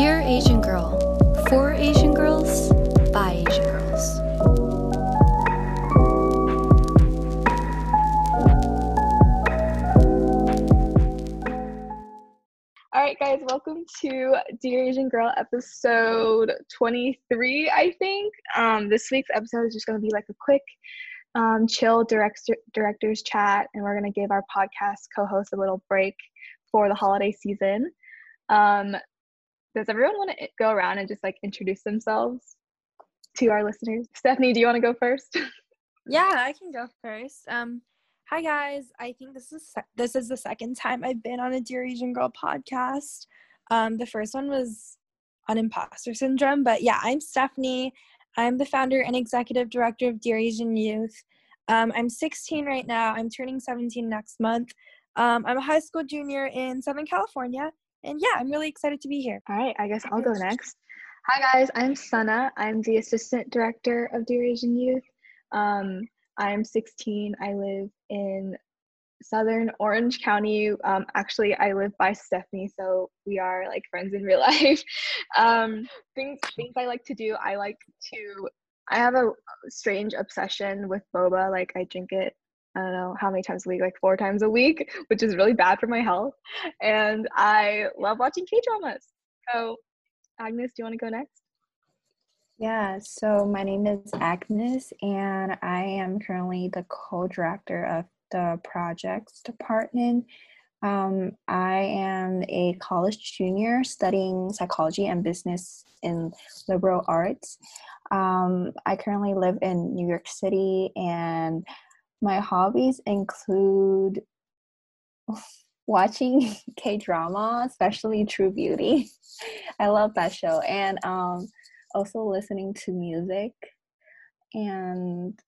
Dear Asian Girl, for Asian girls, by Asian girls. All right, guys, welcome to Dear Asian Girl episode 23, I think. Um, this week's episode is just going to be like a quick, um, chill director, director's chat, and we're going to give our podcast co host a little break for the holiday season. Um, does everyone want to go around and just like introduce themselves to our listeners? Stephanie, do you want to go first? Yeah, I can go first. Um, hi guys. I think this is se- this is the second time I've been on a Dear Asian Girl podcast. Um, the first one was on imposter syndrome, but yeah, I'm Stephanie. I'm the founder and executive director of Dear Asian Youth. Um, I'm 16 right now. I'm turning 17 next month. Um, I'm a high school junior in Southern California, and yeah, I'm really excited to be here. All right, I guess I'll go next. Hi guys, I'm Sana. I'm the assistant director of Dear Asian Youth. Um, I'm 16. I live in Southern Orange County. Um, actually, I live by Stephanie, so we are like friends in real life. Um, things things I like to do. I like to. I have a strange obsession with boba. Like I drink it. I don't know how many times a week, like four times a week, which is really bad for my health. And I love watching K dramas. So, Agnes, do you want to go next? Yeah, so my name is Agnes, and I am currently the co director of the projects department. Um, I am a college junior studying psychology and business in liberal arts. Um, I currently live in New York City, and my hobbies include watching K drama, especially True Beauty. I love that show, and um, also listening to music and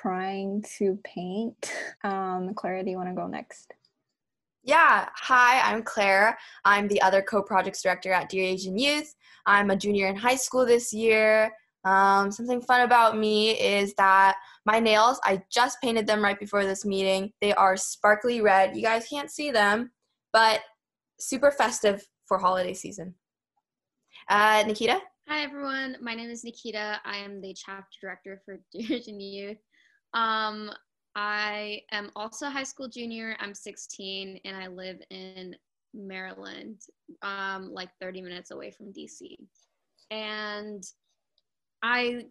trying to paint. Um, Clara, do you want to go next? Yeah, hi, I'm Claire. I'm the other co projects director at Dear Asian Youth. I'm a junior in high school this year. Um, something fun about me is that my nails, I just painted them right before this meeting. They are sparkly red. You guys can't see them, but super festive for holiday season. Uh, Nikita? Hi everyone, my name is Nikita. I am the chapter director for Dear Youth. Um, I am also a high school junior. I'm 16 and I live in Maryland, um, like 30 minutes away from DC. And I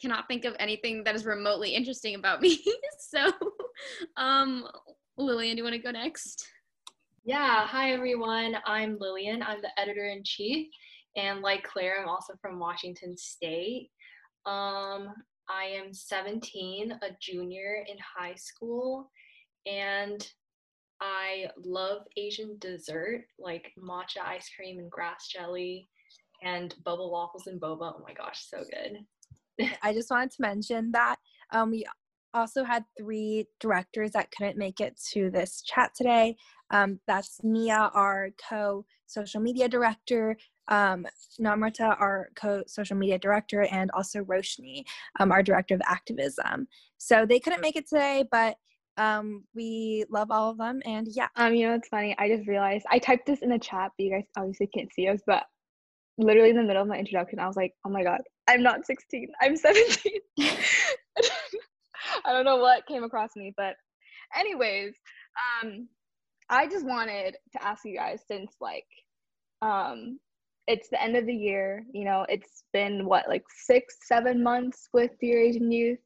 cannot think of anything that is remotely interesting about me. so, um, Lillian, do you want to go next? Yeah, hi everyone. I'm Lillian. I'm the editor in chief. And like Claire, I'm also from Washington State. Um, I am 17, a junior in high school, and I love Asian dessert like matcha ice cream and grass jelly and bubble waffles and boba. Oh my gosh, so good. I just wanted to mention that um, we also had three directors that couldn't make it to this chat today. Um, that's Mia, our co social media director, um, Namrata, our co social media director, and also Roshni, um, our director of activism. So they couldn't make it today, but um, we love all of them. And yeah. Um, you know, it's funny. I just realized I typed this in the chat, but you guys obviously can't see us. But literally in the middle of my introduction, I was like, "Oh my god, I'm not 16. I'm 17." I don't know what came across me, but anyways, um, I just wanted to ask you guys since like, um, it's the end of the year. You know, it's been what like six, seven months with Dear Asian Youth.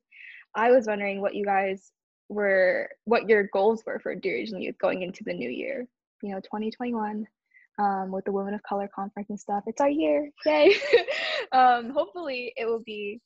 I was wondering what you guys were, what your goals were for Dear Asian Youth going into the new year. You know, 2021. Um, with the Women of Color conference and stuff. It's our year, yay! um, hopefully, it will be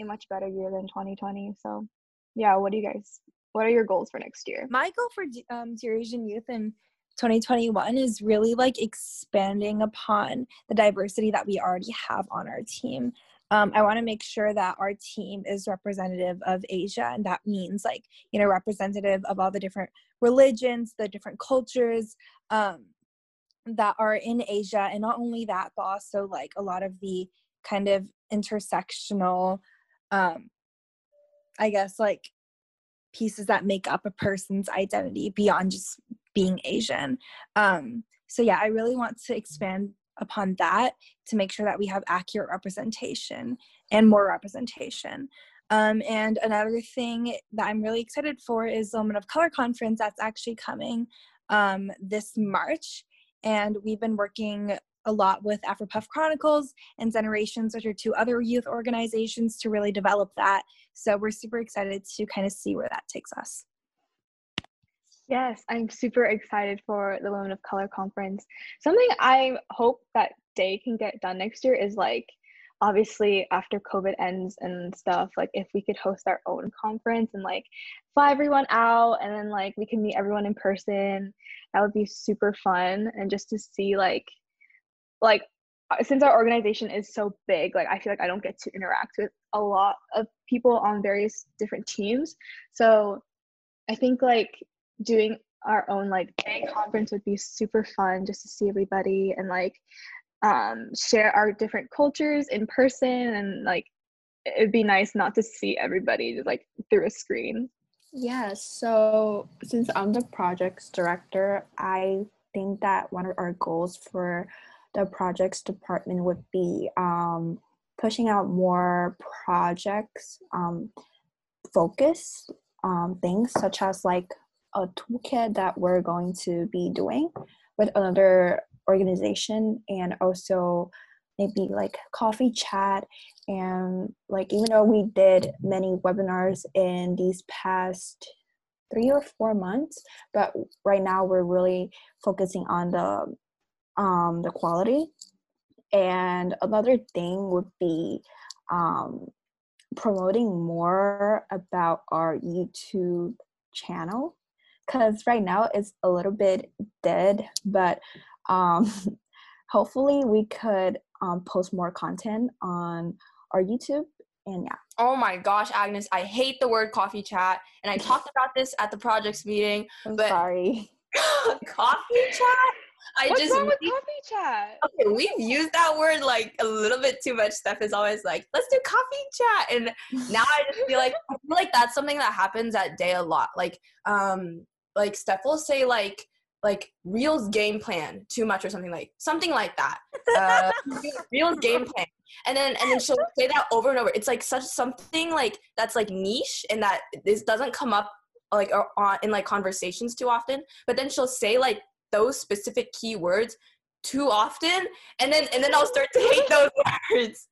a much better year than 2020. So, yeah, what do you guys? What are your goals for next year? My goal for um, Dear Asian Youth in 2021 is really like expanding upon the diversity that we already have on our team. Um, I want to make sure that our team is representative of Asia, and that means like you know representative of all the different religions, the different cultures um, that are in Asia, and not only that, but also like a lot of the kind of intersectional, um, I guess like pieces that make up a person's identity beyond just being Asian. Um, So, yeah, I really want to expand upon that to make sure that we have accurate representation and more representation. Um, and another thing that I'm really excited for is the Women of Color Conference that's actually coming um, this March. And we've been working a lot with AfroPuff Chronicles and Generations, which are two other youth organizations, to really develop that. So we're super excited to kind of see where that takes us. Yes, I'm super excited for the Women of Color conference. Something I hope that day can get done next year is like obviously after COVID ends and stuff, like if we could host our own conference and like fly everyone out and then like we can meet everyone in person, that would be super fun. And just to see like like uh, since our organization is so big, like I feel like I don't get to interact with a lot of people on various different teams. So I think like doing our own like day conference would be super fun just to see everybody and like um, share our different cultures in person and like it'd be nice not to see everybody just like through a screen. Yeah so since i'm the projects director i think that one of our goals for the projects department would be um, pushing out more projects um, focus um, things such as like a toolkit that we're going to be doing with another organization and also maybe like coffee chat. And like even though we did many webinars in these past three or four months but right now we're really focusing on the um the quality. And another thing would be um promoting more about our youtube channel. Because right now it's a little bit dead but um, hopefully we could um, post more content on our youtube and yeah oh my gosh agnes i hate the word coffee chat and i talked about this at the projects meeting I'm but sorry coffee chat I What's just wrong with coffee chat? okay, we've used that word like a little bit too much. Steph is always like, let's do coffee chat. And now I just feel like I feel like that's something that happens at day a lot. Like um like Steph will say like like Reels game plan too much or something like something like that. Uh, Reels game plan, and then and then she'll say that over and over. It's like such something like that's like niche and that this doesn't come up like on in like conversations too often. But then she'll say like those specific keywords too often and then and then I'll start to hate those words.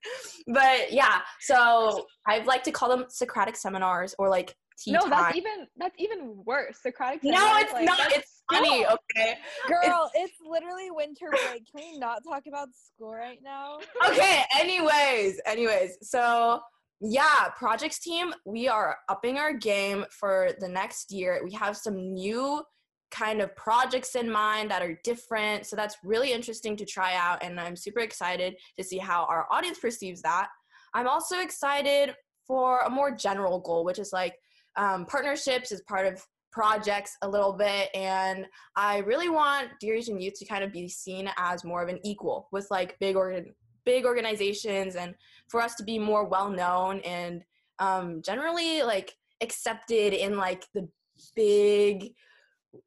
But yeah, so I'd like to call them Socratic seminars or like tea no, time. that's even that's even worse. Socratic. No, it's like, not. It's funny, okay? Girl, it's literally winter break. Can we not talk about school right now? okay anyways anyways so yeah projects team we are upping our game for the next year we have some new kind of projects in mind that are different so that's really interesting to try out and i'm super excited to see how our audience perceives that i'm also excited for a more general goal which is like um, partnerships is part of projects a little bit and i really want dear asian youth to kind of be seen as more of an equal with like big organ big organizations and for us to be more well known and um, generally like accepted in like the big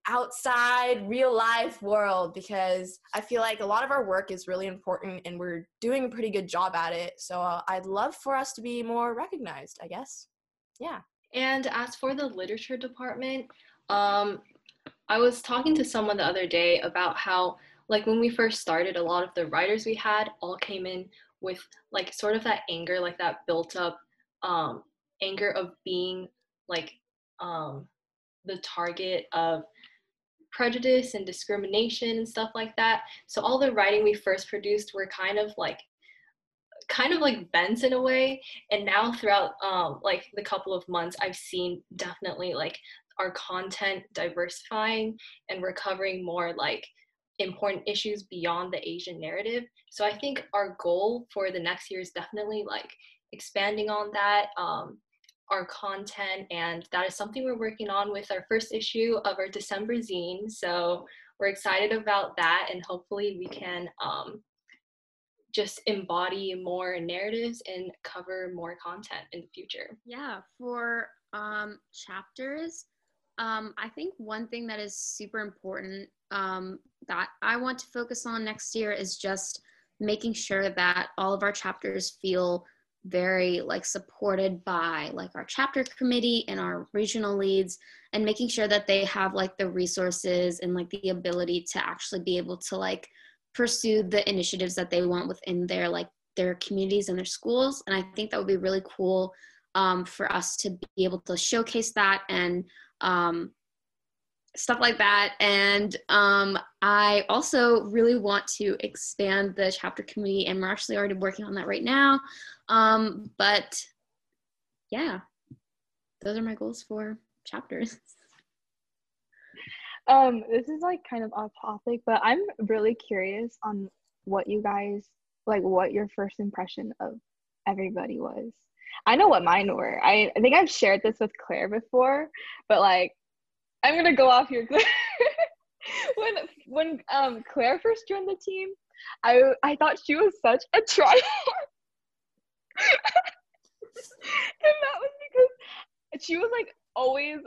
outside real life world because I feel like a lot of our work is really important and we're doing a pretty good job at it. So uh, I'd love for us to be more recognized, I guess. Yeah. And as for the literature department, um, I was talking to someone the other day about how, like, when we first started, a lot of the writers we had all came in with, like, sort of that anger, like that built up um, anger of being, like, um, the target of prejudice and discrimination and stuff like that. So all the writing we first produced were kind of like kind of like bent in a way. And now throughout um like the couple of months I've seen definitely like our content diversifying and we're covering more like important issues beyond the Asian narrative. So I think our goal for the next year is definitely like expanding on that um our content. And that is something we're working on with our first issue of our december zine. So we're excited about that and hopefully we can um, just embody more narratives and cover more content in the future. Yeah, for um, chapters, um, I think one thing that is super important um, that I want to focus on next year is just making sure that all of our chapters feel very like supported by like our chapter committee and our regional leads and making sure that they have like the resources and like the ability to actually be able to like pursue the initiatives that they want within their like their communities and their schools and i think that would be really cool um, for us to be able to showcase that and um, stuff like that. And um, I also really want to expand the chapter committee, and we're actually already working on that right now. Um, but yeah, those are my goals for chapters. Um, this is like kind of off topic, but I'm really curious on what you guys like, what your first impression of everybody was. I know what mine were. I, I think I've shared this with Claire before, but like I'm gonna go off here. when when um Claire first joined the team, I I thought she was such a tryhard. and that was because she was like always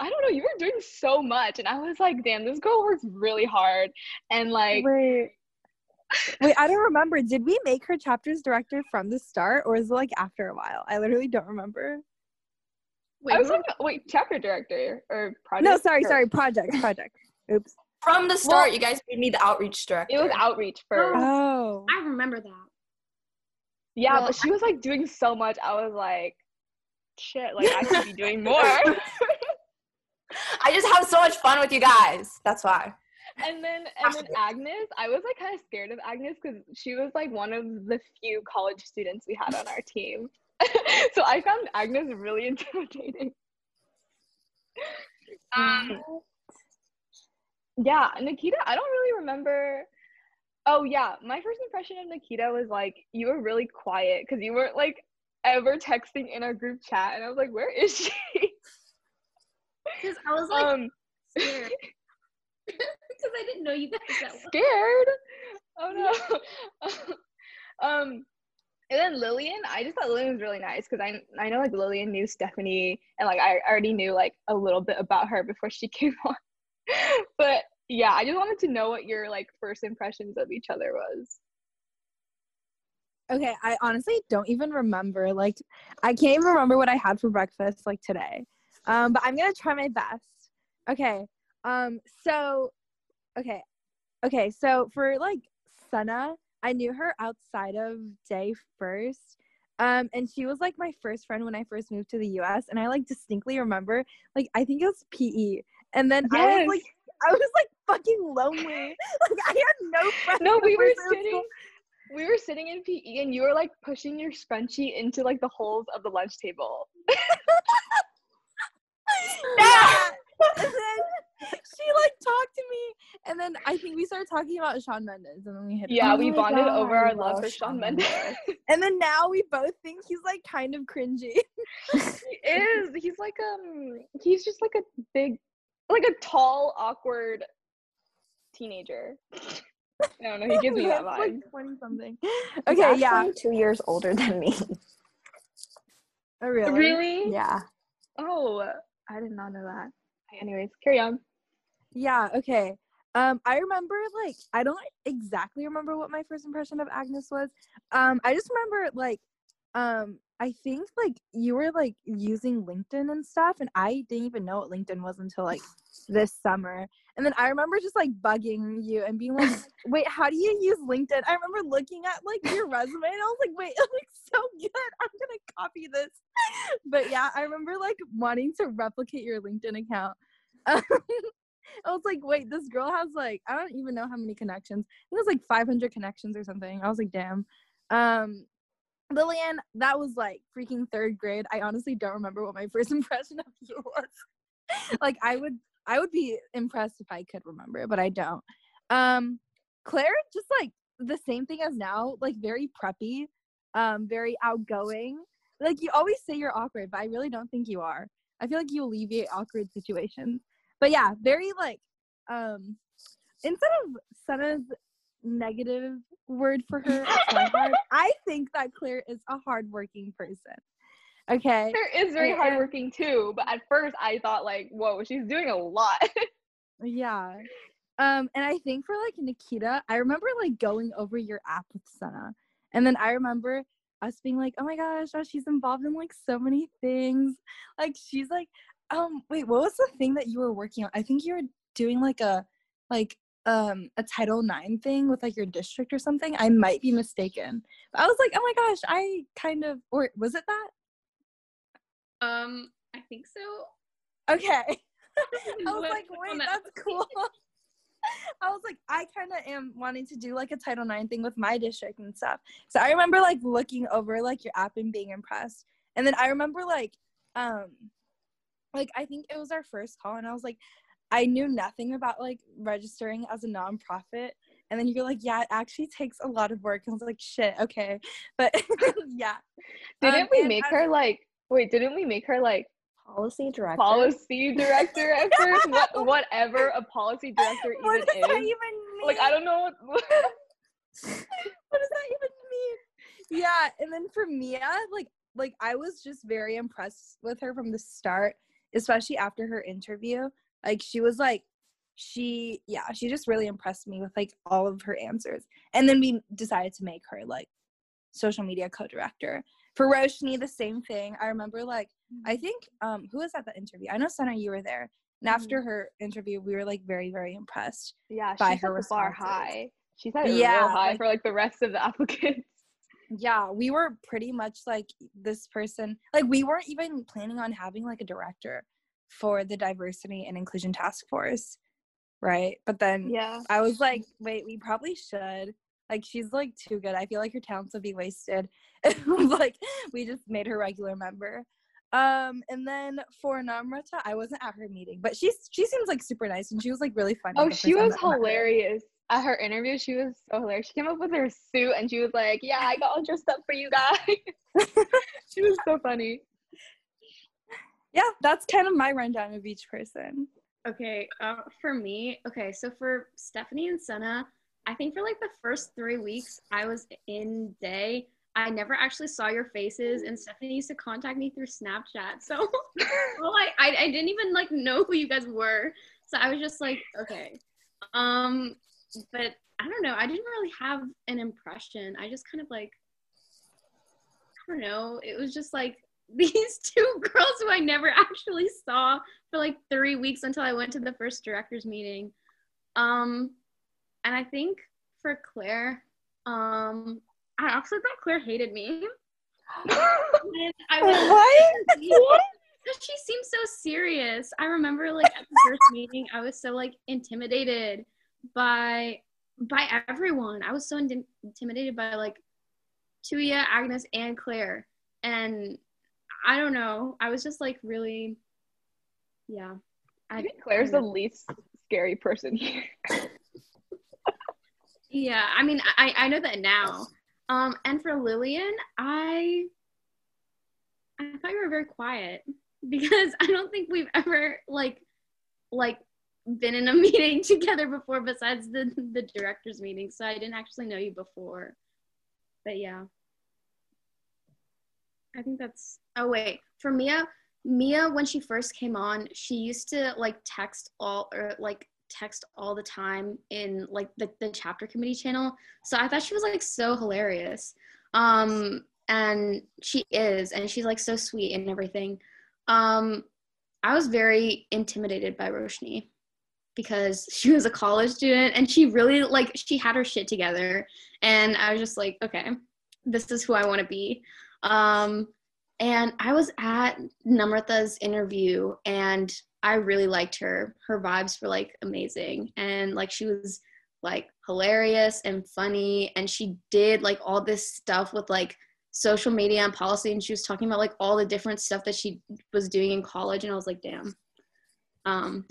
I don't know, you were doing so much and I was like, damn, this girl works really hard and like Wait. Wait, I don't remember. Did we make her chapters director from the start or is it like after a while? I literally don't remember. Wait, I was talking about, wait, chapter director or project? No, sorry, or? sorry, project, project. Oops. From the start, well, you guys made me the outreach director. It was outreach first. Oh. I remember that. Yeah, well, but she was like doing so much. I was like, shit, like I could be doing more. I just have so much fun with you guys. That's why. And then and then Agnes, I was like kind of scared of Agnes because she was like one of the few college students we had on our team. so I found Agnes really intimidating. Um, yeah, Nikita, I don't really remember. Oh yeah, my first impression of Nikita was like you were really quiet because you weren't like ever texting in our group chat, and I was like, where is she? Because I was like um, scared because I didn't know you guys that well. Scared? Oh no. um, and then Lillian, I just thought Lillian was really nice because I I know like Lillian knew Stephanie and like I already knew like a little bit about her before she came on. but yeah, I just wanted to know what your like first impressions of each other was. Okay, I honestly don't even remember. Like, I can't even remember what I had for breakfast like today. Um, but I'm gonna try my best. Okay. Um. So, okay, okay. So for like Sana, I knew her outside of day first. Um, and she was like my first friend when I first moved to the US. And I like distinctly remember, like, I think it was PE. And then yes. I was like, I was like fucking lonely. like, I had no friends. No, we were sitting. We were sitting in PE and you were like pushing your scrunchie into like the holes of the lunch table. yeah. and then she like talked to me, and then I think we started talking about Shawn Mendes, and then we hit. Yeah, we bonded God, over our love for Shawn Mendes. and then now we both think he's like kind of cringy. he is. He's like um. He's just like a big, like a tall, awkward teenager. I don't know. He gives me that vibe. Like Twenty something. Okay, yeah. Two years older than me. Oh really? Really? Yeah. Oh, I did not know that anyways, carry on. Yeah, okay. Um, I remember like I don't exactly remember what my first impression of Agnes was. Um, I just remember like um I think like you were like using LinkedIn and stuff, and I didn't even know what LinkedIn was until like this summer. And then I remember just like bugging you and being like, "Wait, how do you use LinkedIn?" I remember looking at like your resume, and I was like, "Wait, it looks so good. I'm gonna copy this." But yeah, I remember like wanting to replicate your LinkedIn account. Um, I was like, "Wait, this girl has like I don't even know how many connections. I think it was like 500 connections or something." I was like, "Damn." Um, Lillian, that was like freaking third grade. I honestly don't remember what my first impression of you was. like I would I would be impressed if I could remember, it, but I don't. Um Claire just like the same thing as now, like very preppy, um, very outgoing. Like you always say you're awkward, but I really don't think you are. I feel like you alleviate awkward situations. But yeah, very like um instead of Sana's negative word for her. I think that Claire is a hardworking person. Okay. Claire is very And- hardworking too, but at first I thought like, whoa, she's doing a lot. Yeah. Um, and I think for like Nikita, I remember like going over your app with Senna. And then I remember us being like, oh my gosh, oh, she's involved in like so many things. Like she's like, um, wait, what was the thing that you were working on? I think you were doing like a like um a Title Nine thing with like your district or something. I might be mistaken. But I was like, oh my gosh, I kind of or was it that? Um, I think so. Okay. I was like, wait, that's cool. I was like, I kind of am wanting to do like a Title IX thing with my district and stuff. So I remember like looking over like your app and being impressed. And then I remember like, um, like I think it was our first call, and I was like, I knew nothing about like registering as a nonprofit. And then you're like, yeah, it actually takes a lot of work. And I was like, shit, okay, but yeah. didn't Um, we make as- her like? Wait, didn't we make her like Policy director. policy director at first? what, whatever a policy director What even does that is. even mean? Like I don't know what. what does that even mean? Yeah, and then for Mia, like like I was just very impressed with her from the start, especially after her interview. Like she was like she yeah, she just really impressed me with like all of her answers. And then we decided to make her like social media co-director. For Roshni, the same thing. I remember like I think um who was at the interview? I know Sana you were there. And after her interview, we were like very, very impressed. yeah, by her the bar high. She set Yeah, real high like- for like the rest of the applicants. yeah we were pretty much like this person like we weren't even planning on having like a director for the diversity and inclusion task force right but then Yeah. i was like wait we probably should like she's like too good i feel like her talents would be wasted like we just made her regular member um and then for namrata i wasn't at her meeting but she's she seems like super nice and she was like really funny Oh, she was I met her. hilarious. At her interview, she was so hilarious. She came up with her suit and she was like, Yeah, I got all dressed up for you guys. she was so funny. Yeah that's kind of my rundown of each person Okay, uh, for me, okay, so for Stephanie and Senna, I think for like the first three weeks I was in day, I never actually saw your faces, and Stephanie used to contact me through Snapchat. So, well, I, I I didn't even like know who you guys were. So I was just like, okay, um, but I don't know. I didn't really have an impression. I just kind of like, I don't know. It was just like these two girls who I never actually saw for like three weeks until I went to the first directors meeting. Um, and I think for Claire, um, I actually thought Claire hated me. I was What? because she seemed so serious. I remember like at the first meeting, I was so like intimidated by by everyone. I was so intim- intimidated by like Tuya, Agnes, and Claire, and I don't know. I was just like really, yeah. I I think Claire's the least scary person here. Yeah, I mean, I I know that now. Um, and for Lillian, I I thought you were very quiet because I don't think we've ever like like been in a meeting together before besides the the directors meeting. So I didn't actually know you before. But yeah. I think that's oh wait. For Mia, Mia when she first came on, she used to like text all or like text all the time in like the, the chapter committee channel. So I thought she was like so hilarious. Um and she is and she's like so sweet and everything. Um I was very intimidated by Roshni because she was a college student and she really like she had her shit together and I was just like, okay, this is who I want to be. Um and I was at Namrata's interview and I really liked her. Her vibes were like amazing. And like she was like hilarious and funny. And she did like all this stuff with like social media and policy. And she was talking about like all the different stuff that she was doing in college. And I was like, damn. Um,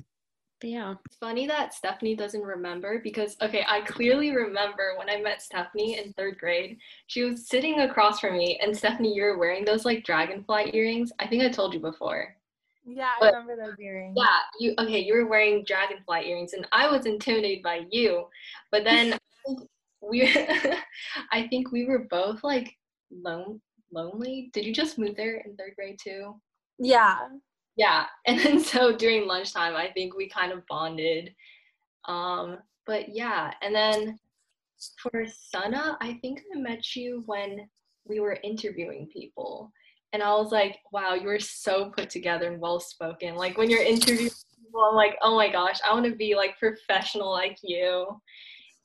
but yeah. It's funny that Stephanie doesn't remember because, okay, I clearly remember when I met Stephanie in third grade. She was sitting across from me, and Stephanie, you were wearing those like dragonfly earrings. I think I told you before. yeah i remember those earrings Yeah, you okay? You were wearing dragonfly earrings, and I was intimidated by you. But then we, I think we were both like lone, lonely. Did you just move there in third grade too? Yeah. Yeah. And then so during lunchtime, I think we kind of bonded. Um, but yeah, and then for Sana, I think I met you when we were interviewing people. And I was like, wow, you were so put together and well spoken. Like when you're interviewing people, I'm like, oh my gosh, I want to be like professional like you.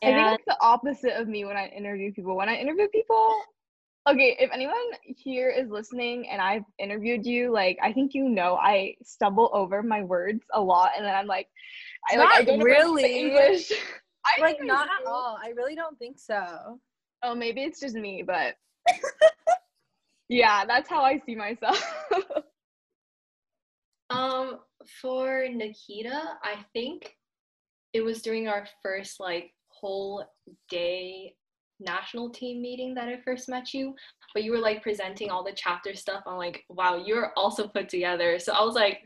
And I think it's the opposite of me when I interview people. When I interview people, okay, if anyone here is listening and I've interviewed you, like I think you know I stumble over my words a lot and then I'm like I like not I don't really English. I like not at all. I really don't think so. Oh, maybe it's just me, but yeah, that's how I see myself. um, for Nikita, I think it was during our first like whole day national team meeting that I first met you, but you were like presenting all the chapter stuff. I'm like, wow, you're also put together. So I was like,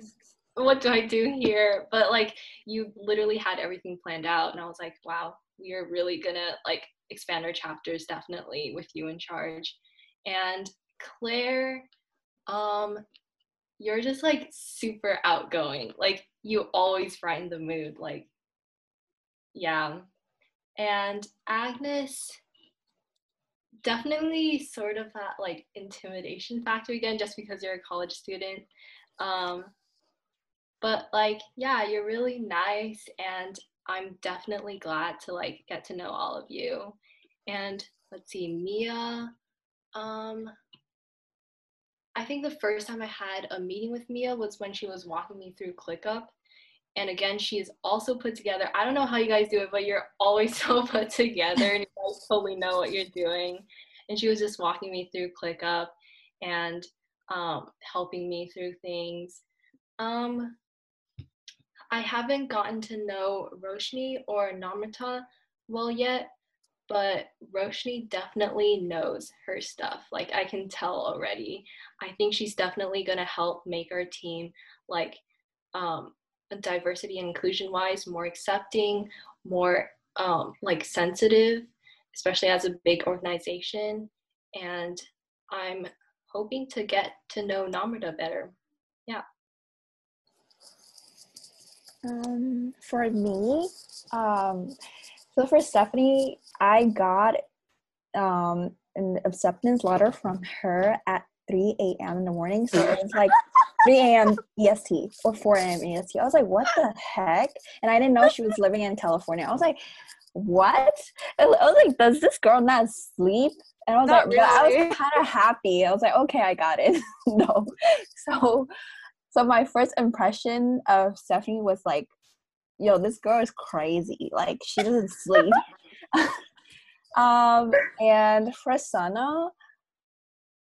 what do I do here? But like you literally had everything planned out and I was like, wow, we are really gonna like expand our chapters definitely with you in charge. And Claire, um, you're just like super outgoing. Like you always brighten the mood. Like, yeah. And Agnes, definitely sort of that like intimidation factor again, just because you're a college student. Um, but like, yeah, you're really nice, and I'm definitely glad to like get to know all of you. And let's see, Mia. Um, I think the first time I had a meeting with Mia was when she was walking me through ClickUp. And again, she is also put together. I don't know how you guys do it, but you're always so put together and you guys totally know what you're doing. And she was just walking me through ClickUp and um, helping me through things. Um, I haven't gotten to know Roshni or Namrata well yet, but Roshni definitely knows her stuff. Like I can tell already. I think she's definitely gonna help make our team like um, diversity and inclusion wise more accepting, more um, like sensitive, especially as a big organization. And I'm hoping to get to know Namrata better. Yeah. Um, for me, um, so for Stephanie, I got um, an acceptance letter from her at 3 a.m. in the morning. So it's like 3 a.m. EST or 4 a.m. EST. I was like, what the heck? And I didn't know she was living in California. I was like, what? I was like, does this girl not sleep? And I was not like, really. I was kind of happy. I was like, okay, I got it. no. So so my first impression of Stephanie was like, yo, this girl is crazy. Like she doesn't sleep. um, and for Sana,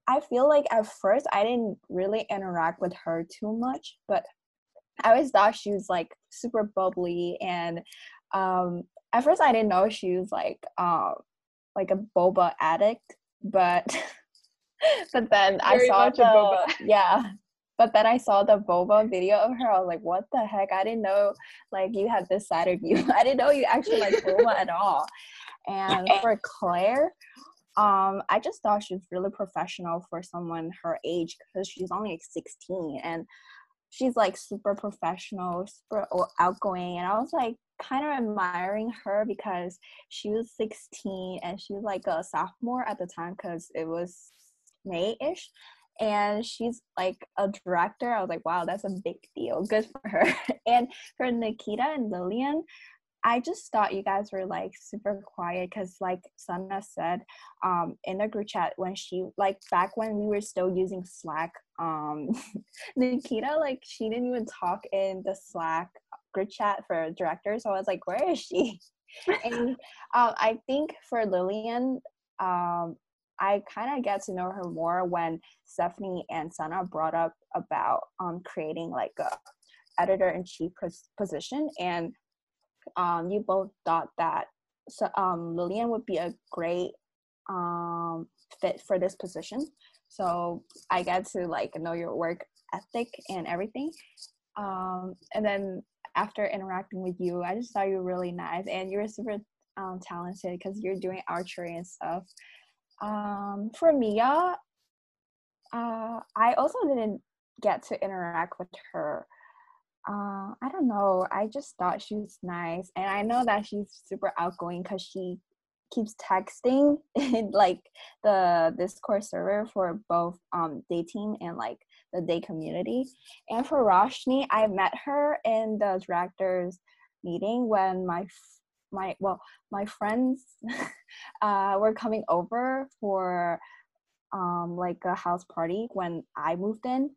I feel like at first I didn't really interact with her too much, but I always thought she was like super bubbly and um at first I didn't know she was like um like a boba addict, but but then Very I saw the yeah but then I saw the boba video of her. I was like, what the heck? I didn't know like you had this side of you. I didn't know you actually like boba at all. And for Claire, um, I just thought she was really professional for someone her age because she's only like 16 and she's like super professional, super outgoing. And I was like kind of admiring her because she was 16 and she was like a sophomore at the time because it was May ish and she's like a director. I was like, wow, that's a big deal. Good for her. and for Nikita and Lillian, I just thought you guys were like super quiet because, like Sana said, um, in the group chat when she like back when we were still using Slack, um, Nikita like she didn't even talk in the Slack group chat for directors. So I was like, where is she? and um, I think for Lillian, um, I kind of get to know her more when Stephanie and Sana brought up about um, creating like a editor in chief position, and um, you both thought that so, um, Lillian would be a great um, fit for this position. So I get to like know your work ethic and everything. Um, and then after interacting with you, I just thought you were really nice and you're super um, talented because you're doing archery and stuff. Um, for Mia, uh, I also didn't get to interact with her. Uh, I don't know. I just thought she was nice, and I know that she's super outgoing because she keeps texting in like the Discord server for both um team and like the day community. And for Roshni, I met her in the directors meeting when my my well my friends uh, were coming over for um like a house party when I moved in.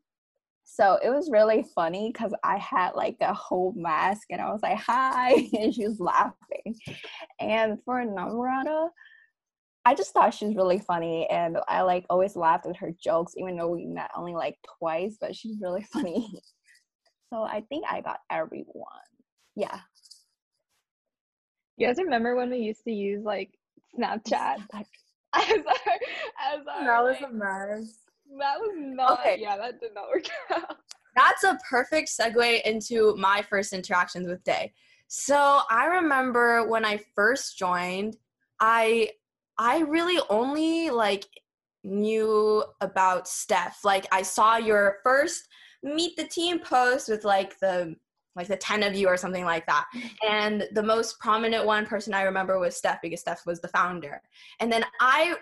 So it was really funny because I had like a whole mask and I was like, hi, and she was laughing. And for Namrata, I just thought she was really funny and I like always laughed at her jokes, even though we met only like twice, but she's really funny. So I think I got everyone. Yeah. You guys remember when we used to use like Snapchat as our, as our That was like, a mess. That was not Okay. yeah that did not work out. That's a perfect segue into my first interactions with Day. So I remember when I first joined, I I really only like knew about Steph. Like I saw your first meet the team post with like the like the 10 of you or something like that. And the most prominent one person I remember was Steph because Steph was the founder. And then I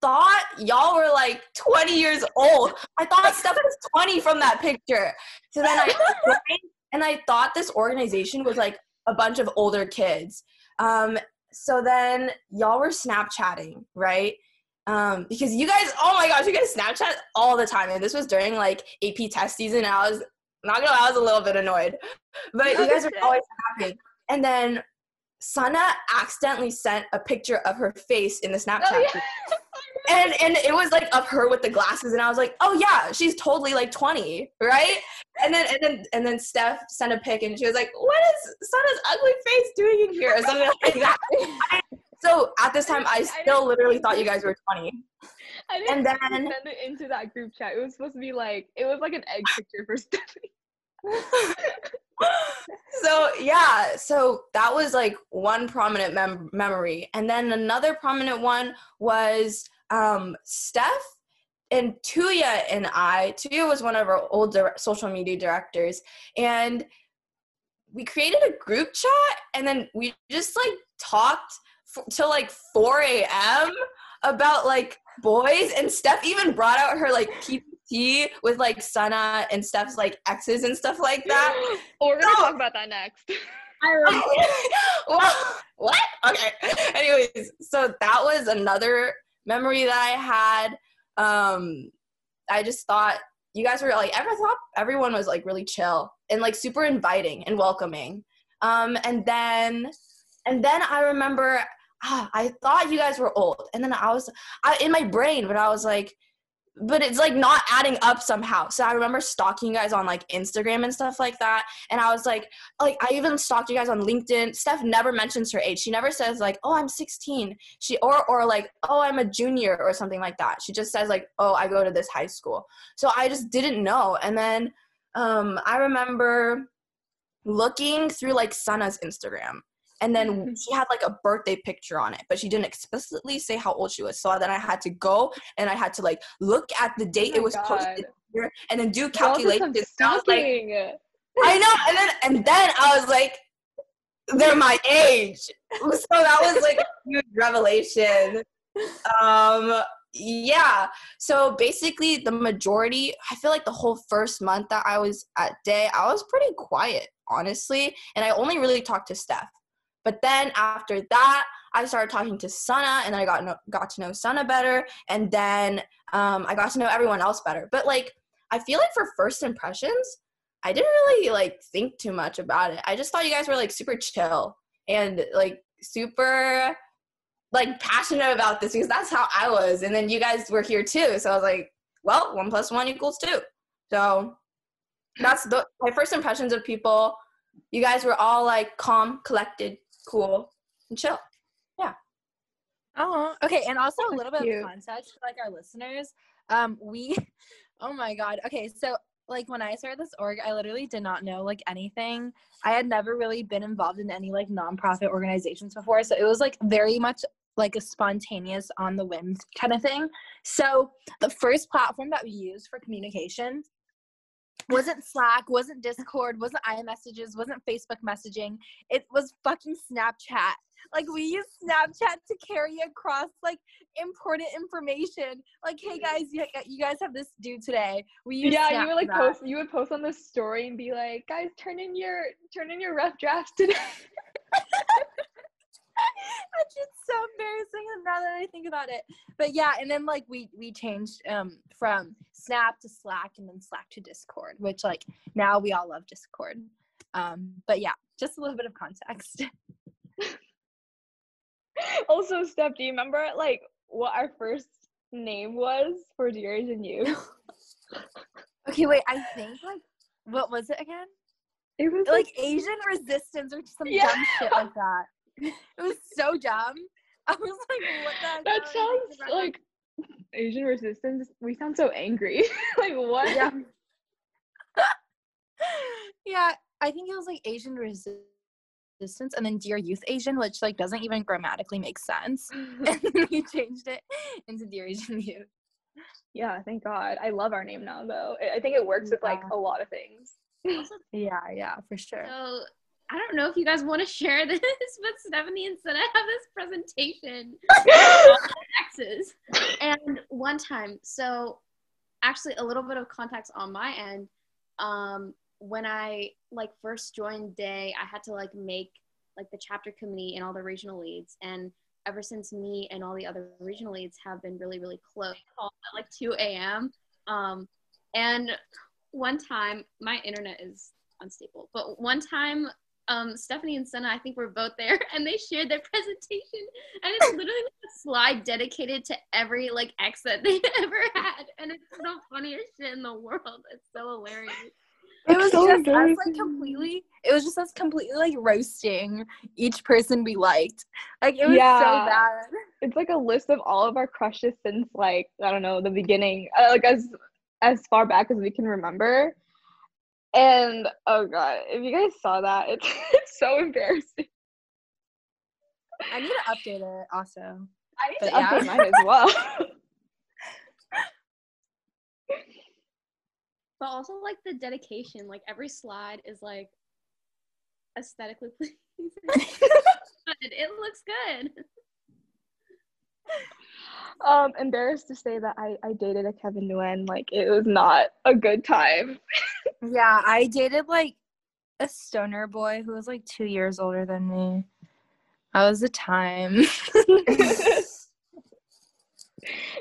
thought y'all were like 20 years old. I thought Steph was 20 from that picture. So then I and I thought this organization was like a bunch of older kids. Um, so then y'all were Snapchatting, right? Um, because you guys, oh my gosh, you guys Snapchat all the time. And this was during like AP test season. And I was not gonna lie, I was a little bit annoyed. But you guys were always snapping. And then Sana accidentally sent a picture of her face in the Snapchat. Oh, yeah. And and it was like of her with the glasses, and I was like, oh yeah, she's totally like 20, right? And then and then and then Steph sent a pic, and she was like, what is Sana's ugly face doing in here, or something like that. So at this time, I still literally thought you guys were 20. I didn't And and then- send it into that group chat. It was supposed to be like it was like an egg picture for Stephanie. so yeah so that was like one prominent mem- memory and then another prominent one was um steph and tuya and i tuya was one of our old dir- social media directors and we created a group chat and then we just like talked f- till like 4 a.m about like boys and steph even brought out her like ppt with like sana and steph's like exes and stuff like that Well, we're gonna No. talk about that next. i well, what? Okay. Anyways, so that was another memory that I had. Um, I just thought you guys were like, ever thought everyone was like really chill and like super inviting and welcoming. Um, and then, and then I remember, ah, I thought you guys were old, and then I was, I in my brain, but I was like, but it's like not adding up somehow. So I remember stalking you guys on like Instagram and stuff like that, and I was like like I even stalked you guys on LinkedIn. Steph never mentions her age. She never says like, "Oh, I'm 16." She or or like, "Oh, I'm a junior" or something like that. She just says like, "Oh, I go to this high school." So I just didn't know. And then um I remember looking through like Sana's Instagram. And then she had like a birthday picture on it, but she didn't explicitly say how old she was. So then I had to go and I had to like look at the date Oh it was God. posted here and then do calculations. I was like. I know, and then and then I was like, they're my age. So that was like a huge revelation. Um yeah. So basically the majority, I feel like the whole first month that I was at day, I was pretty quiet, honestly. And I only really talked to Steph. But then after that, I started talking to Sana and I got no, got to know Sana better. And then um, I got to know everyone else better. But like I feel like for first impressions, I didn't really like think too much about it. I just thought you guys were like super chill and like super like passionate about this because that's how I was. And then you guys were here too. So I was like, well, one plus one equals two. So that's the my first impressions of people. You guys were all like calm, collected, cool, and chill. Yeah. Oh, okay. And also a little bit Cute. of context for like our listeners. Um, we, oh my god. Okay, so like when I started this org, I literally did not know like anything. I had never really been involved in any like nonprofit organizations before, so it was like very much like a spontaneous on the whim kind of thing. So the first platform that we used for communication wasn't Slack, wasn't Discord, wasn't iMessages, wasn't Facebook messaging. It was fucking Snapchat. Like we use Snapchat to carry across like important information. Like, hey guys, you, you guys have this due today. We yeah, Snap you would like post. You would post on the story and be like, "Guys, turn in your turn in your rough drafts today." That's just so embarrassing now that I think about it. But yeah, and then like we we changed um from Snap to Slack and then Slack to Discord, which like now we all love Discord. Um, but yeah, just a little bit of context. also, Steph, do you remember like what our first name was for Dear Asian Youth? okay, wait, I think like what was it again? It was Like Asian resistance or some Yeah. dumb shit like that. It was so dumb. I was like, what the that am sounds like Asian resistance. We sound so angry. like what? yeah. yeah, I think it was like Asian resistance and then Dear Youth Asian, which like doesn't even grammatically make sense. and then we changed it into Dear Asian Youth. yeah, thank God. I love our name now, though. I- think it works with like a lot of things. Yeah, yeah, for sure. So I don't know if you guys want to share this, but Stephanie and Senna have this presentation on X's. And one time, so actually a little bit of context on my end. Um, when I like first joined DAY, I had to like make like the chapter committee and all the regional leads. And ever since me and all the other regional leads have been really, really close at like 2 a.m. Um, and one time, my internet is unstable, but one time, um, Stephanie and Senna, I think were both there, and they shared their presentation, and it's literally like a slide dedicated to every like ex that they ever had, and it's the funniest shit in the world. It's so hilarious. It was so just us like completely it was just us completely like roasting each person we liked. Like it was Yeah. so bad. It's like a list of all of our crushes since like I don't know the beginning, uh, like as as far back as we can remember. And oh god, if you guys saw that, it's, it's so embarrassing. I need to update it also. I need But to yeah. update mine as well. But also like the dedication, like every slide is like aesthetically pleasing. But it looks good. Um, embarrassed to say that I I dated a Kevin Nguyen. Like it was not a good time. Yeah, I dated like a stoner boy who was like two years older than me. That was a time.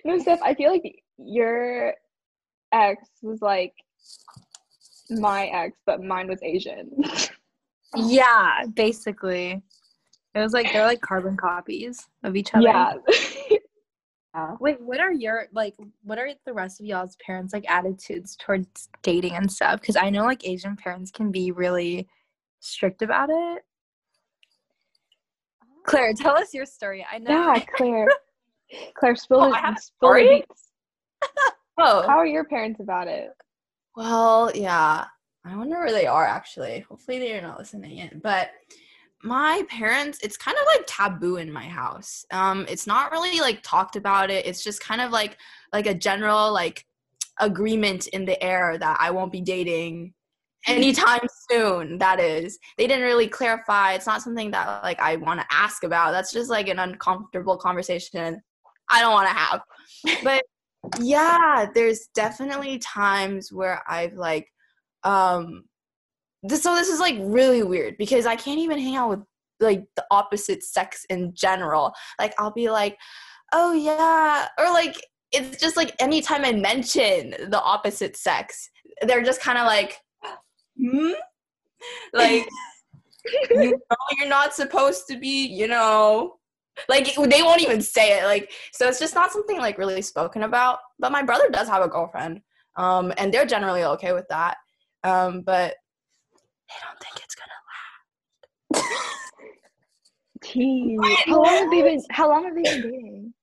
no, Steph, I feel like your ex was like my ex, but mine was Asian. yeah, basically. It was like they're like carbon copies of each other. yeah. Wait, what are your like what are the rest of y'all's parents like attitudes towards dating and stuff? Because I know like Asian parents can be really strict about it. Claire, tell us your story. I know. Yeah, Claire. Claire, spill Oh, the I spill the story? Oh, How are your parents about it? Well, yeah. I wonder where they are actually. Hopefully they're not listening in. But my parents, it's kind of like taboo in my house. Um, it's not really like talked about it. It's just kind of like like a general like agreement in the air that I won't be dating anytime soon. That is. They didn't really clarify. It's not something that like I want to ask about. That's just like an uncomfortable conversation I don't want to have. But yeah there's definitely times where i've like um this, so this is like really weird because i can't even hang out with like the opposite sex in general. Like i'll be like oh yeah or like it's just like anytime i mention the opposite sex they're just kind of like hmm? Like you know you're not supposed to be you know like they won't even say it like so it's just not something like really spoken about but my brother does have a girlfriend um and they're generally okay with that um but they don't think it's gonna last. Tea. How long have they been how long have they been dating?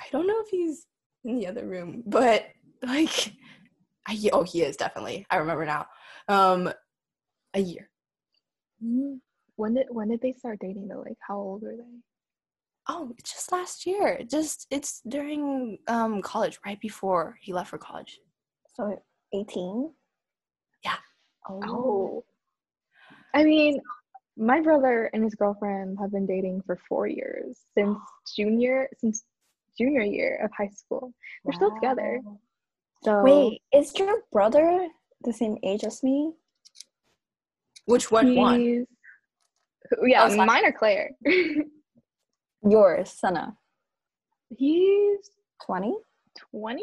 i don't know if he's in the other room but like I, oh he is definitely i remember now um a year When did when did they start dating though? Like how old were they? Oh, it's just last year. Just it's during um college, right before he left for college. So 18? Yeah. Oh. Oh. I mean, my brother and his girlfriend have been dating for four years since junior since junior year of high school. They're still together. So Wait, is your brother the same age as me? Which one won? he's- Yeah, Oh, sorry. mine are Claire. Yours, Sana. he's 20? 20?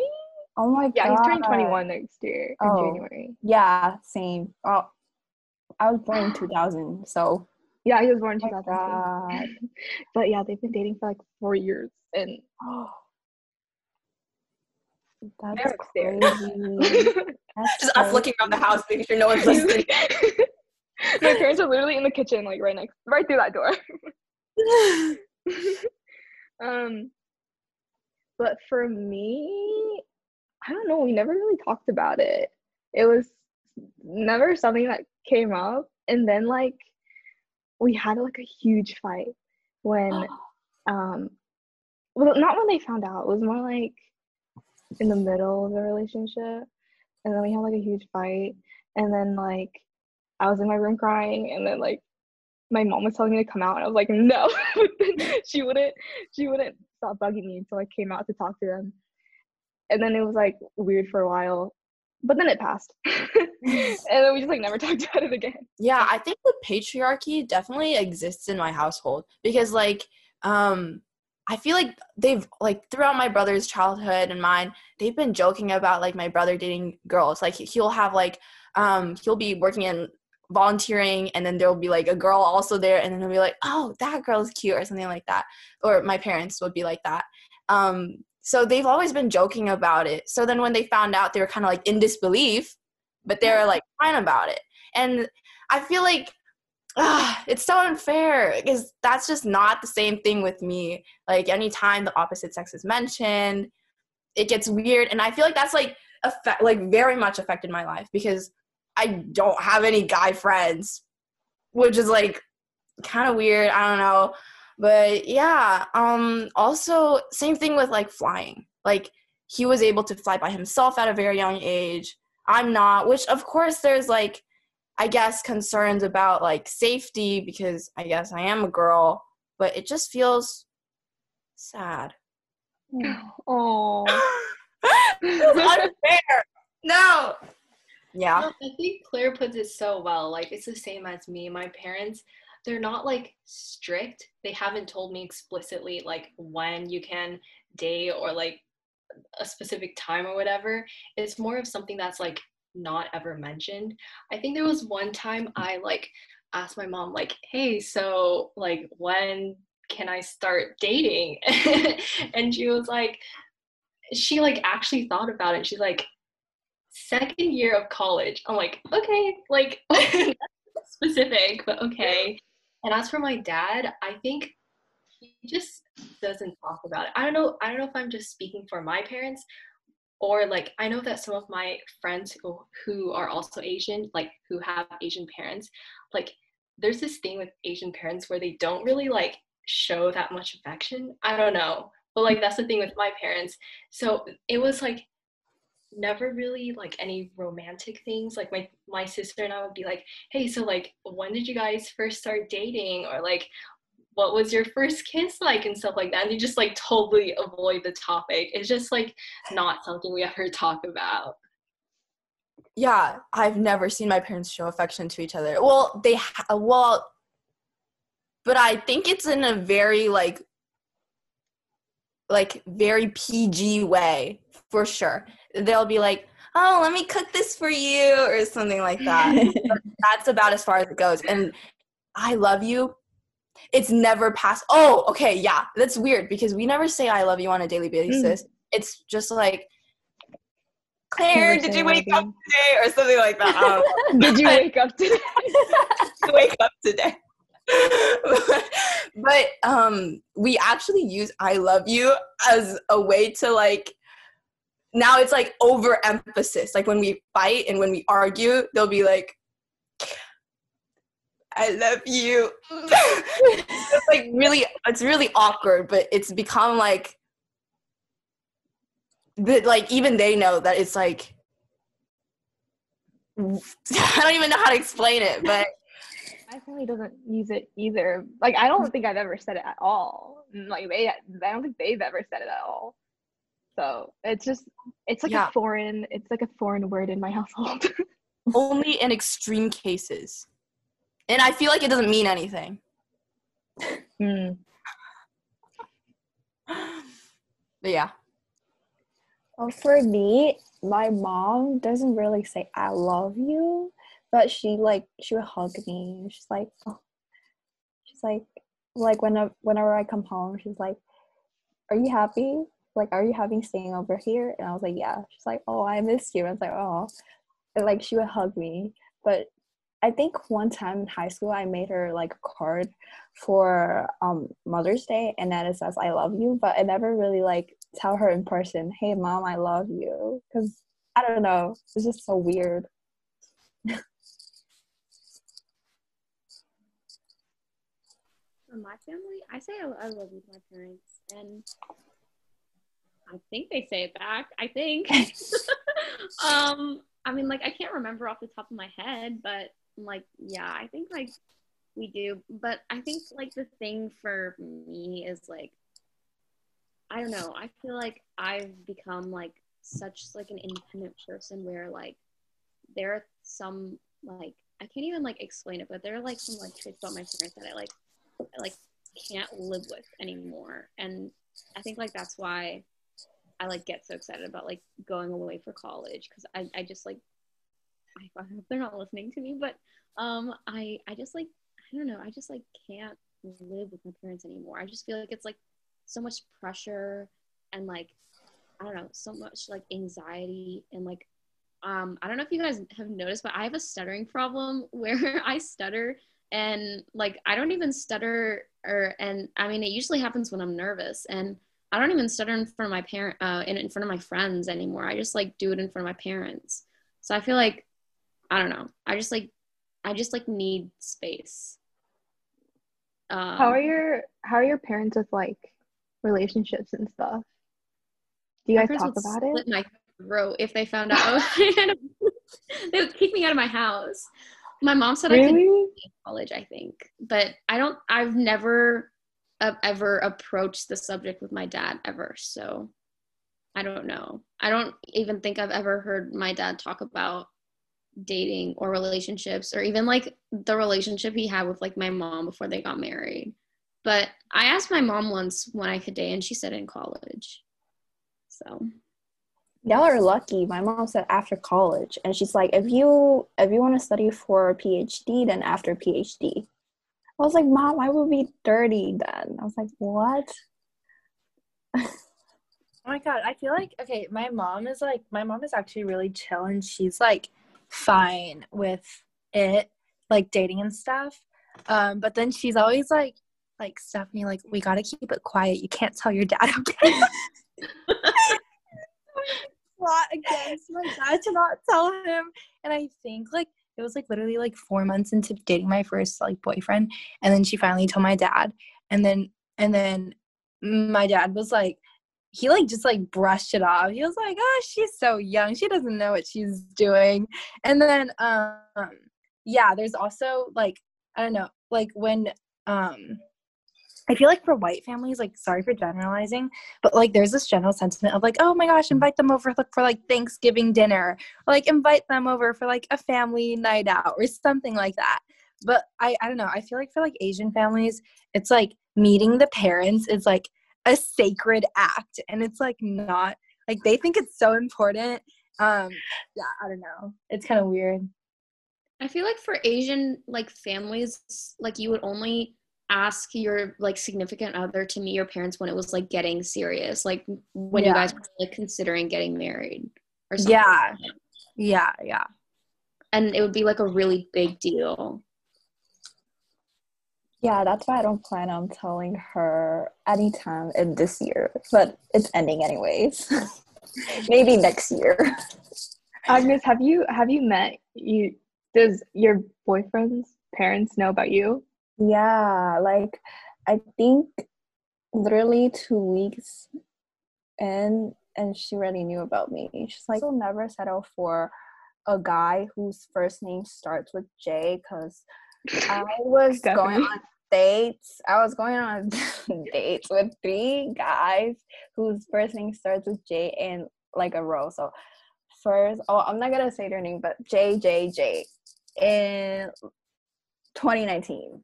Oh my Yeah, god. he's turning 21 next year in Oh. January. Yeah, same. Oh, I was born in 2000, so. Yeah, he was born in Oh god. but yeah, they've been dating for like four years and That's they're crazy. That's Just us looking around the house, making sure no one's listening. my parents are literally in the kitchen, like right next, right through that door. um, but for me, I don't know. We never really talked about it. It was never something that came up, and then like we had like a huge fight when um well not when they found out it was more like in the middle of the relationship and then we had like a huge fight and then like i was in my room crying and then like my mom was telling me to come out and i was like no she wouldn't she wouldn't stop bugging me until i came out to talk to them and then it was like weird for a while but then it passed and then we just like never talked about it again yeah, I think the patriarchy definitely exists in my household because like um I feel like they've like throughout my brother's childhood and mine, they've been joking about like my brother dating girls. Like he'll have like um he'll be working in volunteering and then there'll be like a girl also there and then they'll be like, "Oh, that girl's cute" or something like that. Or my parents would be like that. Um so they've always been joking about it. So then when they found out they were kind of like in disbelief, but they're like fine about it. And I feel like ah, it's so unfair because that's just not the same thing with me. Like anytime the opposite sex is mentioned, it gets weird, and I feel like that's like affect like very much affected my life because I don't have any guy friends, which is like kind of weird. I don't know, but yeah. Um. Also, same thing with like flying. Like he was able to fly by himself at a very young age. I'm not, which of course there's like I guess concerns about like safety because I guess I am a girl, but it just feels sad. oh feels unfair. No. Yeah. No, I think Claire puts it so well. Like it's the same as me. My parents, they're not like strict. They haven't told me explicitly like when you can date or like a specific time or whatever. It's more of something that's like not ever mentioned. I think there was one time I like asked my mom like, "Hey, so like when can I start dating?" and she was like she like actually thought about it. She's like second year of college. I'm like, okay, like specific, but okay. And as for my dad, I think he just doesn't talk about it. I don't know. I don't know if I'm just speaking for my parents or like I know that some of my friends who, who are also Asian, like who have Asian parents, like there's this thing with Asian parents where they don't really like show that much affection. I don't know. But like that's the thing with my parents. So it was like never really like any romantic things. Like my my sister and i would be like hey so like when did you guys first start dating? or like what was your first kiss like? and stuff like that. And you just like totally avoid the topic. It's just like not something we ever talk about. Yeah, I've never seen my parents show affection to each other. Well, they ha- well but I think it's in a very like like very PG way for sure. They'll be like, "Oh, let me cook this for you" or something like that. That's about as far as it goes. And I love you. It's never past. Oh, okay, yeah. That's weird because we never say I love you on a daily basis. It's just like Claire, did you wake up today or something like that? Did you wake up today to wake up today. but um we actually use I love you as a way to like now it's like overemphasis. Like when we fight and when we argue, they'll be like I love you. it's like really, it's really awkward, but it's become like, but like even they know that it's like, I don't even know how to explain it, but My family doesn't use it either. Like I don't think I've ever said it at all. Like they, I don't think they've ever said it at all. So it's just, it's like Yeah. a foreign, it's like a foreign word in my household. only in extreme cases. And I feel like it doesn't mean anything. Mm. But yeah. Well, for me, my mom doesn't really say "I love you," but she like she would hug me. She's like, oh. she's like, like whenever whenever I come home, she's like, "Are you happy? Like, are you having staying over here?" And I was like, "Yeah." She's like, "Oh, I miss you." I was like, "Oh," and, like she would hug me. But I think one time in high school, I made her like a card for um Mother's Day, and then it says "I love you," but I never really like tell her in person, "Hey, mom, I love you," because I don't know, it's just so weird. My family, I say I, I love you to my parents, and I think they say it back. I think. um, I mean, like I can't remember off the top of my head, but like, yeah, I think like we do. But I think like the thing for me is like, I don't know. I feel like I've become like such like an independent person where like there are some like I can't even like explain it, but there are like some like traits about my parents that I like I, like can't live with anymore and i think like that's why i like get so excited about like going away for college because I, I just like I, hope they're not listening to me but um i i just like i don't know i just like can't live with my parents anymore. I just feel like it's like so much pressure and like i don't know so much like anxiety and like um i don't know if you guys have noticed but i have a stuttering problem where i stutter and like I don't even stutter or and I mean it usually happens when I'm nervous and I don't even stutter in front of my parent uh in, in front of my friends anymore. I just like do it in front of my parents. So I feel like I don't know. I just like I just like need space. Um, how are your How are your parents with like relationships and stuff? Do you guys talk about it? my throat if they found out. They would kick me out of my house. My mom said I could Really? in college, I think. But I don't, I've never ever approached the subject with my dad ever. So I don't know. I don't even think I've ever heard my dad talk about dating or relationships or even like the relationship he had with like my mom before they got married. But I asked my mom once when I could date and she said in college. So Y'all are lucky. My mom said after college, and she's like, if you if you want to study for a PhD, then after PhD. I was like, Mom, I will be thirty then. I was like, what? Oh my god, I feel like okay, my mom is like my mom is actually really chill and she's like fine with it, like dating and stuff. Um, but then she's always like like Stephanie, like, we gotta keep it quiet. You can't tell your dad, okay? plot against my dad to not tell him. And I think like it was like literally like four months into dating my first like boyfriend. And then she finally told my dad. And then and then my dad was like he like just like brushed it off. He was like, "Oh, she's so young. She doesn't know what she's doing." And then um yeah, there's also like I don't know, like when um I feel like for white families, like sorry for generalizing, but like there's this general sentiment of like, oh my gosh, invite them over for, like Thanksgiving dinner, or like invite them over for like a family night out or something like that. But I I don't know. I feel like for like Asian families, it's like meeting the parents is like a sacred act, and it's like not like they think it's so important. Um, yeah, I don't know. It's kind of weird. I feel like for Asian like families, like you would only ask your like significant other to meet your parents when it was like getting serious, like when you guys were like considering getting married or something. Yeah, yeah, yeah. And it would be like a really big deal. Yeah, that's why I don't plan on telling her anytime in this year. But it's ending anyways. Maybe next year. Agnes, have you have you met you? Does your boyfriend's parents know about you? Yeah, like I think literally two weeks in, and she already knew about me. She's like, "I'll never settle for a guy whose first name starts with J," because I was going on dates. I was going on dates with three guys whose first name starts with J in like a row. So first, oh, I'm not gonna say their name, but J J J in 2019.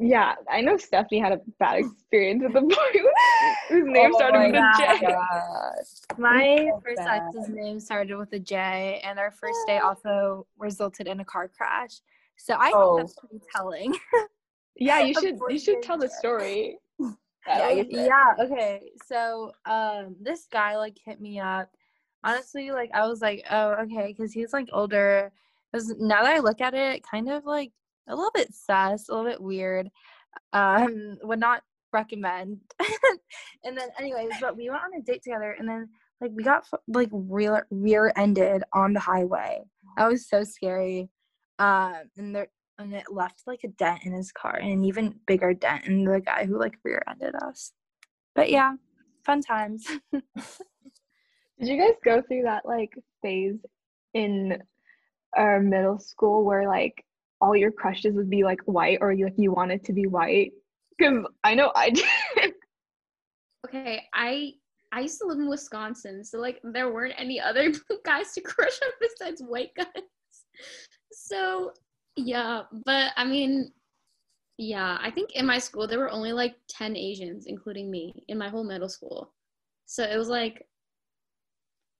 Yeah, I know Stephanie had a bad experience with a boy whose name Oh started with a J. God. My so first bad. ex's name started with a J, and our first day also resulted in a car crash. So I Oh. think that's pretty telling. Yeah, you should you should tell the story. Yeah, That you was- should. yeah, okay. So um this guy like hit me up. Honestly, like I was like, oh, okay, because he's like older. Because now that I look at it, kind of like a little bit sus, a little bit weird. Um, would not recommend. and then anyways, but we went on a date together and then like we got like rear rear ended on the highway. That was so scary. Um and there and it left like a dent in his car and an even bigger dent in the guy who like rear ended us. But yeah, fun times. Did you guys go through that like phase in our middle school where like all your crushes would be like white or like you wanted to be white? Because I know I did. Okay, I I used to live in Wisconsin, so like there weren't any other guys to crush on besides white guys. So yeah, but I mean, yeah, I think in my school there were only like ten Asians, including me, in my whole middle school. So it was like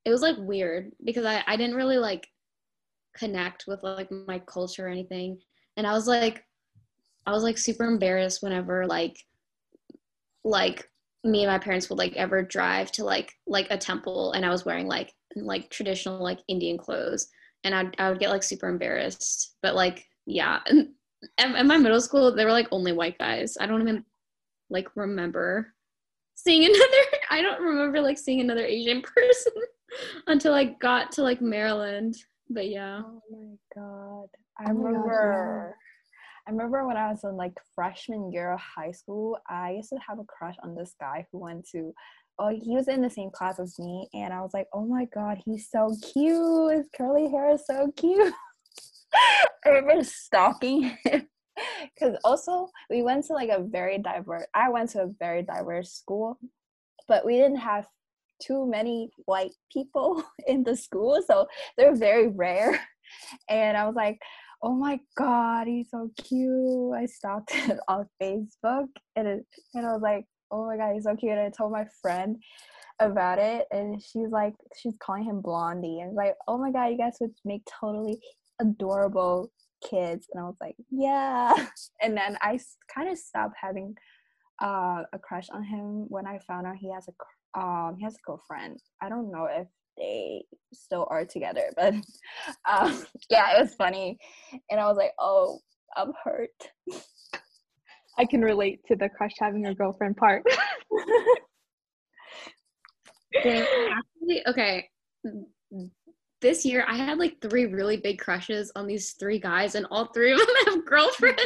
it was like weird because I I didn't really like connect with like my culture or anything, and I was like I was like super embarrassed whenever like like me and my parents would like ever drive to like like a temple and I was wearing like like traditional like Indian clothes. And I'd, I would get like super embarrassed. But like yeah. And at my middle school they were like only white guys. I don't even like remember seeing another I don't remember like seeing another Asian person until I got to like Maryland but yeah Oh my god. I Oh my gosh, remember I remember when I was in like freshman year of high school, I used to have a crush on this guy who went to oh he was in the same class as me and I was like, oh my god, he's so cute. His curly hair is so cute. I remember stalking him. Cause also we went to like a very diverse I went to a very diverse school, but we didn't have too many white people in the school, so they're very rare. And I was like, oh my god, he's so cute. I stalked it on Facebook and it, and I was like, oh my god, he's so cute. And I told my friend about it and she's like she's calling him Blondie and like, oh my god, you guys would make totally adorable kids. And I was like, yeah. And then I kind of stopped having uh, a crush on him when I found out he has a um he has a girlfriend. I don't know if they still are together, but um yeah, it was funny. And I was like, oh, I'm hurt. I can relate to the crush having a girlfriend part. Dang, actually, okay. This year, I had like three really big crushes on these three guys, and all three of them have girlfriends.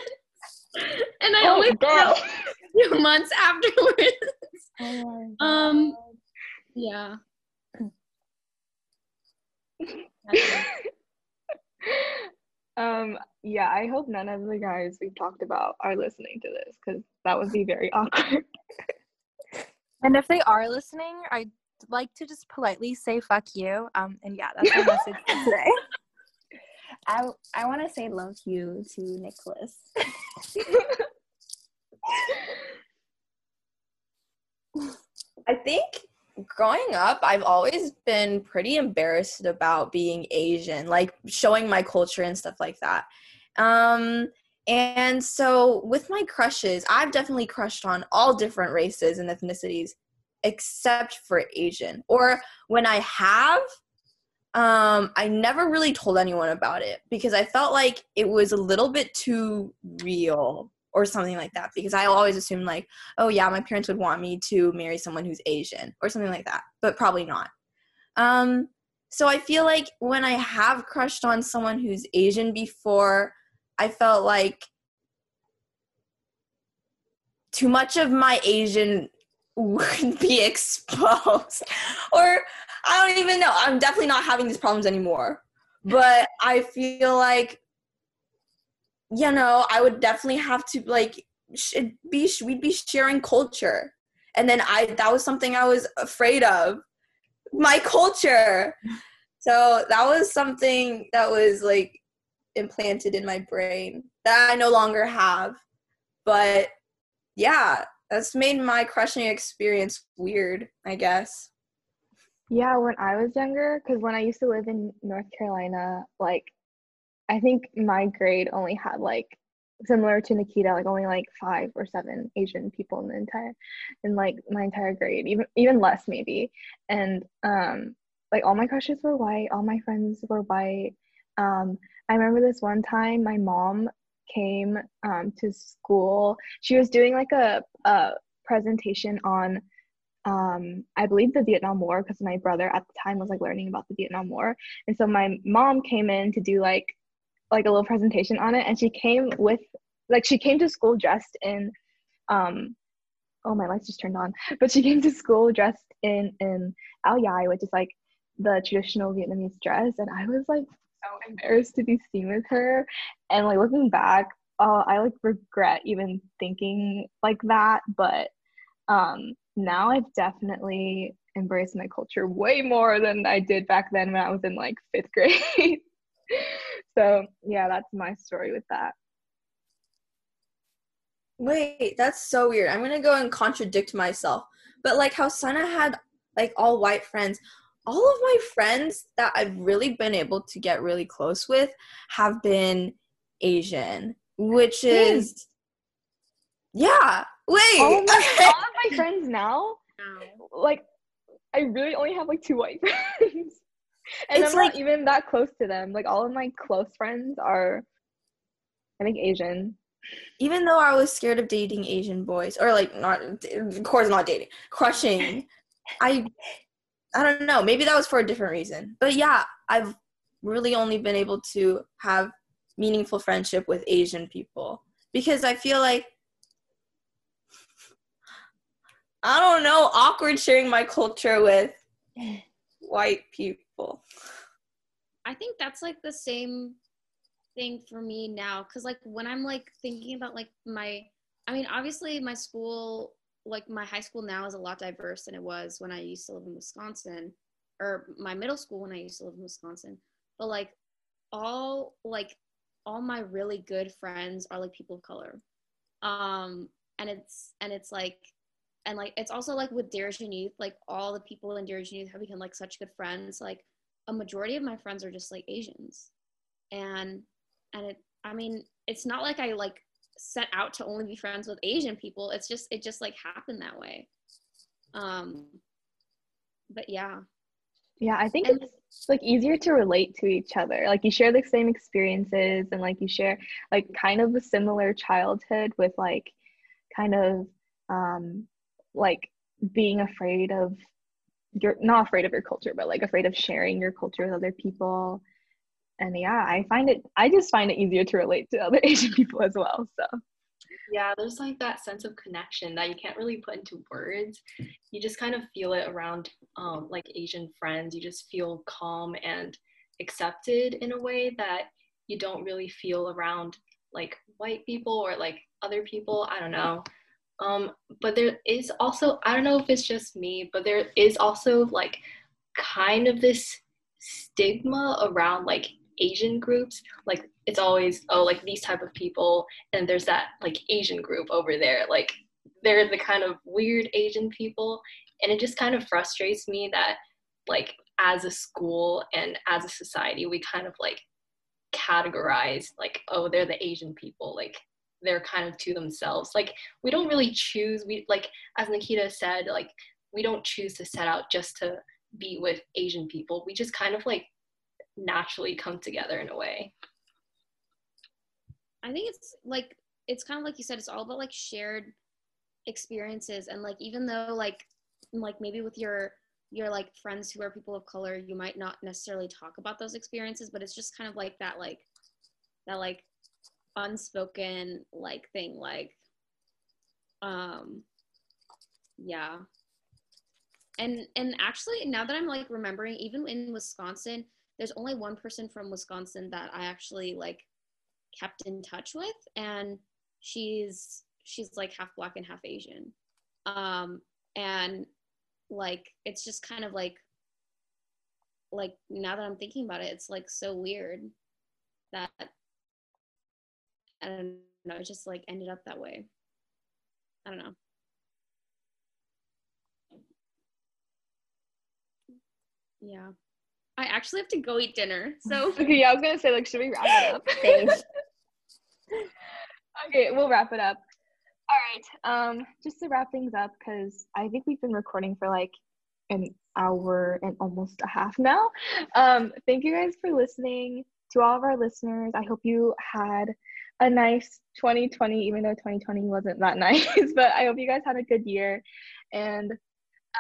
and I Oh, only girl. a few months afterwards. Oh Um, yeah. um yeah, I hope none of the guys we've talked about are listening to this because that would be very awkward. And if they are listening, I'd like to just politely say fuck you. Um, and yeah, that's my message for today. I I want to say love you to Nicholas. I think growing up, I've always been pretty embarrassed about being Asian, like showing my culture and stuff like that. Um, and so with my crushes, I've definitely crushed on all different races and ethnicities except for Asian. Or when I have, um, I never really told anyone about it because I felt like it was a little bit too real or something like that because I always assumed like oh yeah my parents would want me to marry someone who's asian or something like that but probably not um so i feel like when i have crushed on someone who's asian before I felt like too much of my Asian would be exposed. or I don't even know. I'm definitely not having these problems anymore. But I feel like you know, I would definitely have to like should be we'd be sharing culture. And then I that was something I was afraid of. My culture. So that was something that was like implanted in my brain that I no longer have. But yeah, that's made my crushing experience weird, I guess. Yeah, when I was younger, because when I used to live in North Carolina, like I think my grade only had like similar to Nikita, like only like five or seven Asian people in the entire in like my entire grade, even even less maybe. And um like all my crushes were white, all my friends were white. Um I remember this one time my mom came um, to school. She was doing like a, a presentation on, um, I believe, the Vietnam War because my brother at the time was like learning about the Vietnam War, and so my mom came in to do like like a little presentation on it, and she came with like she came to school dressed in, um, oh my lights just turned on, but she came to school dressed in in ao dai, which is like the traditional Vietnamese dress, and I was like so embarrassed to be seen with her. And like looking back, uh, I like regret even thinking like that. But um, now I've definitely embraced my culture way more than I did back then when I was in like fifth grade. so yeah, that's my story with that. Wait, that's so weird. I'm gonna go and contradict myself. But like how Sana had like all white friends, all of my friends that I've really been able to get really close with have been Asian, which is yeah. Wait, all of, my, all of my friends now, like, I really only have like two white friends, and it's I'm like, not even that close to them. Like, all of my close friends are, I think, Asian. Even though I was scared of dating Asian boys, or like not, of course, not dating, crushing. I I don't know. Maybe that was for a different reason. But yeah, I've really only been able to have meaningful friendship with Asian people because I feel like I don't know, awkward sharing my culture with white people. I think that's like the same thing for me now cuz like when I'm like thinking about like my I mean obviously my school like my high school now is a lot diverse than it was when I used to live in Wisconsin or my middle school when I used to live in Wisconsin. But like all like all my really good friends are like people of color. Um and it's and it's like and like it's also like with Dear Asian Youth, like all the people in Dear Asian Youth have become like such good friends. Like a majority of my friends are just like Asians. And and it I mean, it's not like I like set out to only be friends with Asian people. It's just it just like happened that way. Um but yeah. Yeah, I think and, it's like easier to relate to each other. Like you share the same experiences and like you share like kind of a similar childhood with like kind of um like being afraid of you're not afraid of your culture, but like afraid of sharing your culture with other people. And yeah i find it i just find it easier to relate to other asian people as well so. Yeah there's like that sense of connection that you can't really put into words. You just kind of feel it around um, like asian friends. You just feel calm and accepted in a way that you don't really feel around like white people or like other people. I don't know um, but there is also i don't know if it's just me but there is also like kind of this stigma around like Asian groups, like it's always oh like these type of people, and there's that like Asian group over there, like they're the kind of weird Asian people, and it just kind of frustrates me that like as a school and as a society we kind of like categorize like oh they're the Asian people. Like they're kind of to themselves. Like we don't really choose we like as Nikita said like we don't choose to set out just to be with Asian people. We just kind of like naturally come together in a way. I think it's like it's kind of like you said, it's all about like shared experiences. And like even though like like maybe with your your like friends who are people of color, you might not necessarily talk about those experiences, but it's just kind of like that like that like unspoken like thing like um yeah. And and actually now that i'm like remembering even in wisconsin there's only one person from wisconsin that i actually like kept in touch with and she's she's like half black and half asian. Um and like it's just kind of like like now that i'm thinking about it it's like so weird that i don't know it just like ended up that way i don't know yeah i actually have to go eat dinner so Okay, yeah, I was gonna say like, should we wrap it up? Okay, we'll wrap it up. All right. Um, just to wrap things up, because I think we've been recording for like an hour and almost a half now. Um, thank you guys for listening. To all of our listeners, I hope you had a nice 2020, even though 2020 wasn't that nice. but I hope you guys had a good year and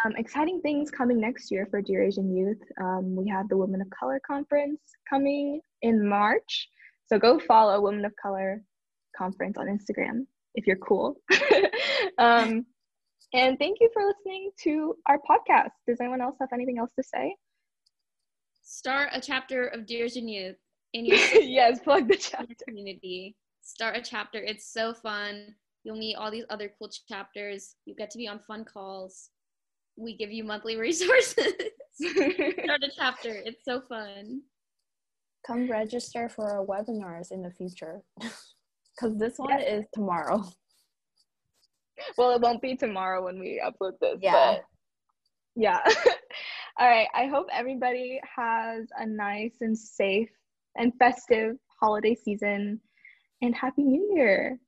um, exciting things coming next year for Dear Asian Youth. Um, we have the Women of Color Conference coming in March. So go follow Women of Color Conference on Instagram if you're cool. um, and thank you for listening to our podcast. Does anyone else have anything else to say? start a chapter of Dear Asian Youth in your yes, plug the chapter. community. Start a chapter. It's so fun. You'll meet all these other cool chapters. You get to be on fun calls. We give you monthly resources. Start a chapter. It's so fun. Come register for our webinars in the future. Because this one is tomorrow. well, it won't be tomorrow when we upload this. Yeah. But yeah. All right. I hope everybody has a nice and safe and festive holiday season and Happy New Year.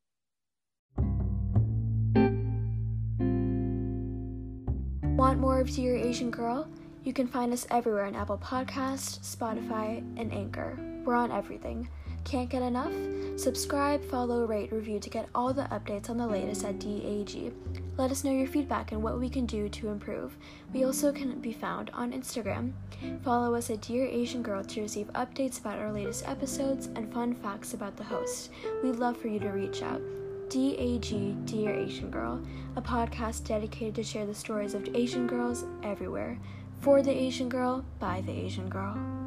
Want more of Dear Asian Girl? You can find us everywhere on Apple Podcast, Spotify, and Anchor. We're on everything. Can't get enough? Subscribe, follow, rate, review to get all the updates on the latest at DAG. Let us know your feedback and what we can do to improve. We also can be found on Instagram. Follow us at Dear Asian Girl to receive updates about our latest episodes and fun facts about the host. We'd love for you to reach out. DAG Dear Asian Girl, a podcast dedicated to share the stories of Asian girls everywhere. For the Asian girl, by the Asian girl.